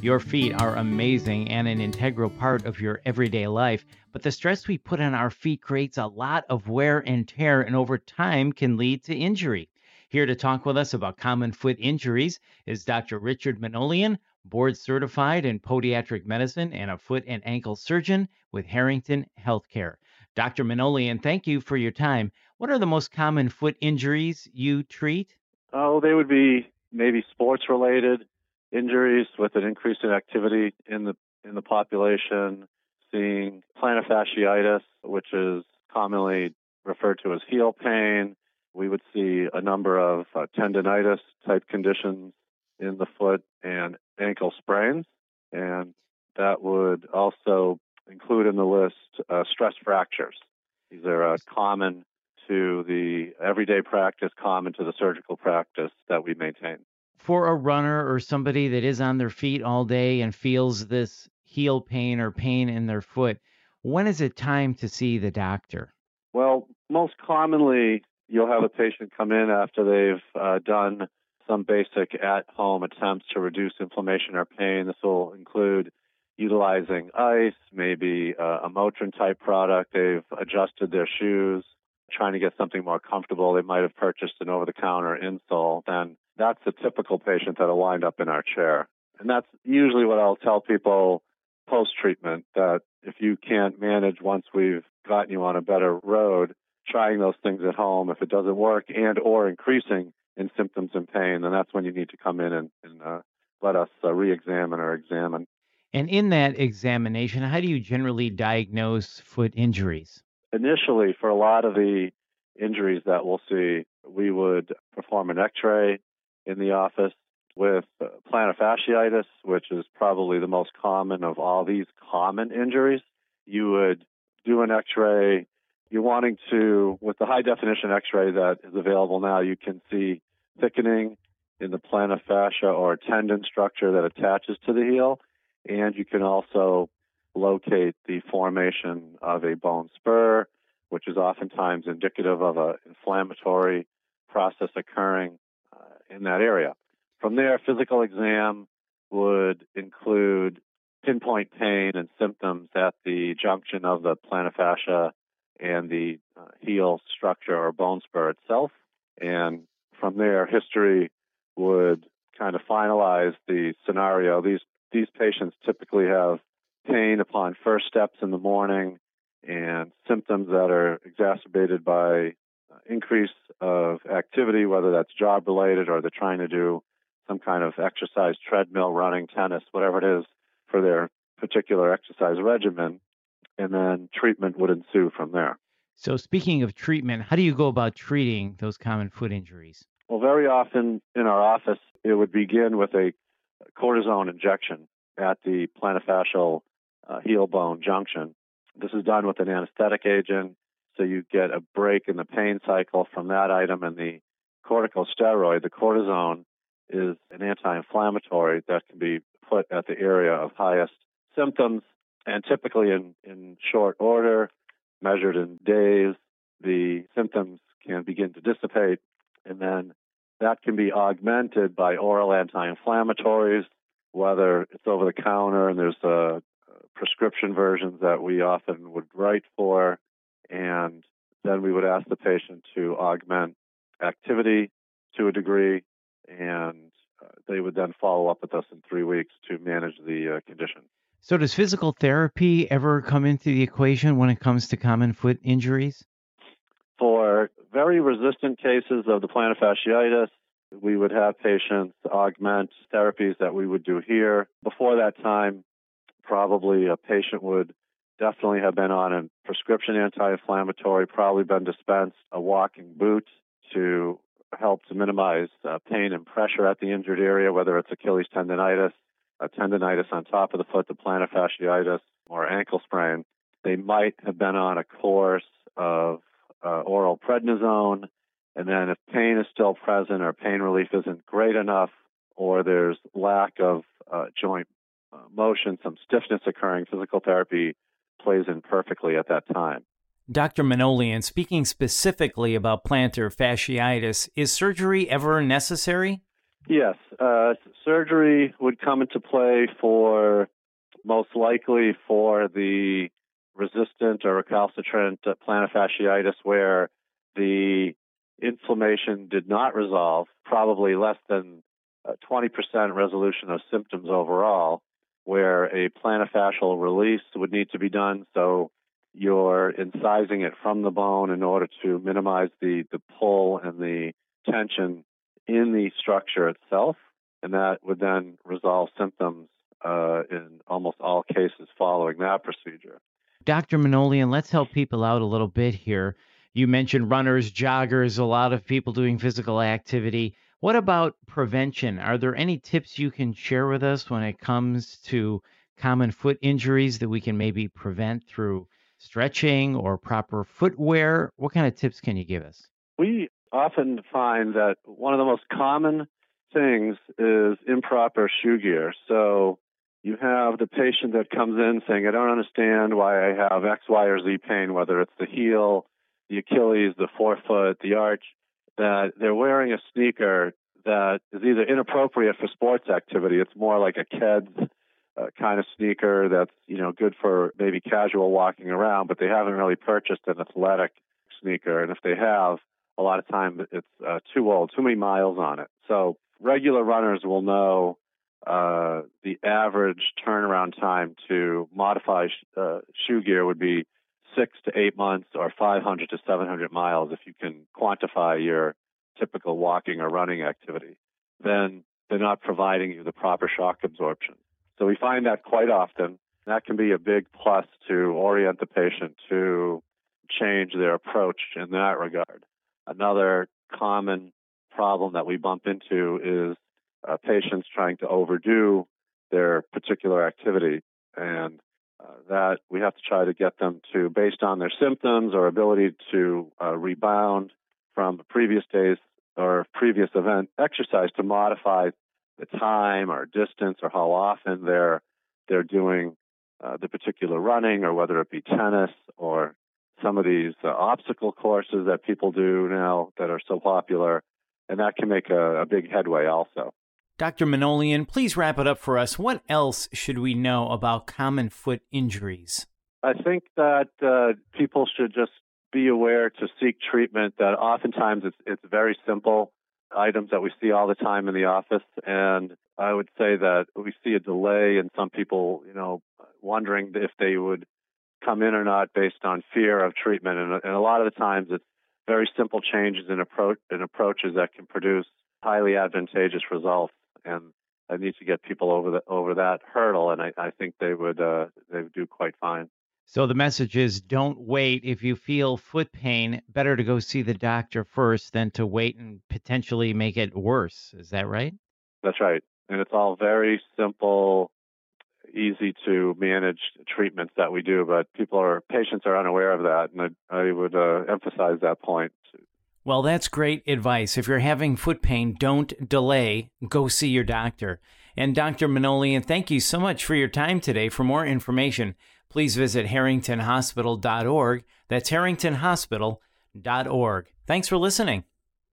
Your feet are amazing and an integral part of your everyday life, but the stress we put on our feet creates a lot of wear and tear and over time can lead to injury. Here to talk with us about common foot injuries is Dr. Richard Manolian, board certified in podiatric medicine and a foot and ankle surgeon with Harrington Healthcare. Dr. Manolian, thank you for your time. What are the most common foot injuries you treat? Oh, they would be maybe sports related injuries with an increase in activity in the in the population, seeing plantar fasciitis, which is commonly referred to as heel pain. We would see a number of uh, tendonitis type conditions in the foot and ankle sprains, and that would also include in the list uh, stress fractures. These are uh, common to the everyday practice, common to the surgical practice that we maintain. For a runner or somebody that is on their feet all day and feels this heel pain or pain in their foot, when is it time to see the doctor? Well, most commonly, you'll have a patient come in after they've uh, done some basic at home attempts to reduce inflammation or pain. This will include utilizing ice, maybe uh, a Motrin type product. They've adjusted their shoes, trying to get something more comfortable. They might have purchased an over the counter insole. Then that's a typical patient that'll wind up in our chair. And that's usually what I'll tell people post treatment that if you can't manage once we've gotten you on a better road, trying those things at home, if it doesn't work and or increasing in symptoms and pain, then that's when you need to come in and, and uh, let us uh, re-examine or examine. And in that examination, how do you generally diagnose foot injuries? Initially, for a lot of the injuries that we'll see, we would perform an x-ray in the office with plantar fasciitis, which is probably the most common of all these common injuries. You would do an x-ray. You're wanting to, with the high definition x-ray that is available now, you can see thickening in the plantar fascia or tendon structure that attaches to the heel. And you can also locate the formation of a bone spur, which is oftentimes indicative of an inflammatory process occurring in that area. From there, physical exam would include pinpoint pain and symptoms at the junction of the plantar fascia and the uh, heel structure or bone spur itself. And from there, history would kind of finalize the scenario. These these patients typically have pain upon first steps in the morning and symptoms that are exacerbated by increase of activity, whether that's job related or they're trying to do some kind of exercise, treadmill, running, tennis, whatever it is for their particular exercise regimen. And then treatment would ensue from there. So, speaking of treatment, how do you go about treating those common foot injuries? Well, very often in our office, it would begin with a cortisone injection at the plantar uh, heel bone junction. This is done with an anesthetic agent, so you get a break in the pain cycle from that item. And the corticosteroid, the cortisone, is an anti inflammatory that can be put at the area of highest symptoms. And typically, in, in short order, measured in days, the symptoms can begin to dissipate. And then that can be augmented by oral anti inflammatories, whether it's over the counter and there's a prescription versions that we often would write for. And then we would ask the patient to augment activity to a degree, and uh, they would then follow up with us in three weeks to manage the uh, condition. So, does physical therapy ever come into the equation when it comes to common foot injuries? For very resistant cases of the plantar fasciitis, we would have patients augment therapies that we would do here. Before that time, probably a patient would definitely have been on a prescription anti inflammatory, probably been dispensed a walking boot to help to minimize uh, pain and pressure at the injured area, whether it's Achilles tendonitis, a tendonitis on top of the foot, the plantar fasciitis, or ankle sprain. They might have been on a course of uh, oral prednisone. And then if pain is still present or pain relief isn't great enough, or there's lack of uh, joint uh, motion, some stiffness occurring, physical therapy plays in perfectly at that time. Dr. Manolian, speaking specifically about plantar fasciitis, is surgery ever necessary? Yes, uh, surgery would come into play for most likely for the resistant or recalcitrant plantar fasciitis where the inflammation did not resolve, probably less than 20% resolution of symptoms overall, where a plantar release would need to be done. So you're incising it from the bone in order to minimize the, the pull and the tension in the structure itself. And that would then resolve symptoms uh, in almost all cases following that procedure. Dr. Manolian, let's help people out a little bit here. You mentioned runners, joggers, a lot of people doing physical activity. What about prevention? Are there any tips you can share with us when it comes to common foot injuries that we can maybe prevent through stretching or proper footwear? What kind of tips can you give us? We often find that one of the most common things is improper shoe gear. So you have the patient that comes in saying, I don't understand why I have X, Y, or Z pain, whether it's the heel, the Achilles, the forefoot, the arch that they're wearing a sneaker that is either inappropriate for sports activity. It's more like a kids uh, kind of sneaker that's you know good for maybe casual walking around, but they haven't really purchased an athletic sneaker. And if they have, a lot of time it's uh, too old, too many miles on it. So regular runners will know uh, the average turnaround time to modify sh- uh, shoe gear would be six to eight months or 500 to 700 miles if you can quantify your typical walking or running activity, then they're not providing you the proper shock absorption. So we find that quite often. That can be a big plus to orient the patient to change their approach in that regard. Another common problem that we bump into is uh, patients trying to overdo their particular activity. And that we have to try to get them to, based on their symptoms or ability to uh, rebound from previous days or previous event exercise, to modify the time or distance or how often they're they're doing uh, the particular running, or whether it be tennis or some of these uh, obstacle courses that people do now that are so popular, and that can make a, a big headway also. Dr. Manolian, please wrap it up for us. What else should we know about common foot injuries? I think that uh, people should just be aware to seek treatment. That oftentimes it's it's very simple items that we see all the time in the office, and I would say that we see a delay in some people, you know, wondering if they would come in or not based on fear of treatment, and, and a lot of the times it's very simple changes in approach in approaches that can produce highly advantageous results and I need to get people over the over that hurdle, and I, I think they would uh, they would do quite fine. So the message is don't wait. If you feel foot pain, better to go see the doctor first than to wait and potentially make it worse. Is that right? That's right. And it's all very simple, easy to manage treatments that we do, but people are patients are unaware of that, and I, I would uh, emphasize that point well, that's great advice. If you're having foot pain, don't delay. Go see your doctor. And Dr. Manolian, thank you so much for your time today. For more information, please visit harringtonhospital.org. That's harringtonhospital.org. Thanks for listening.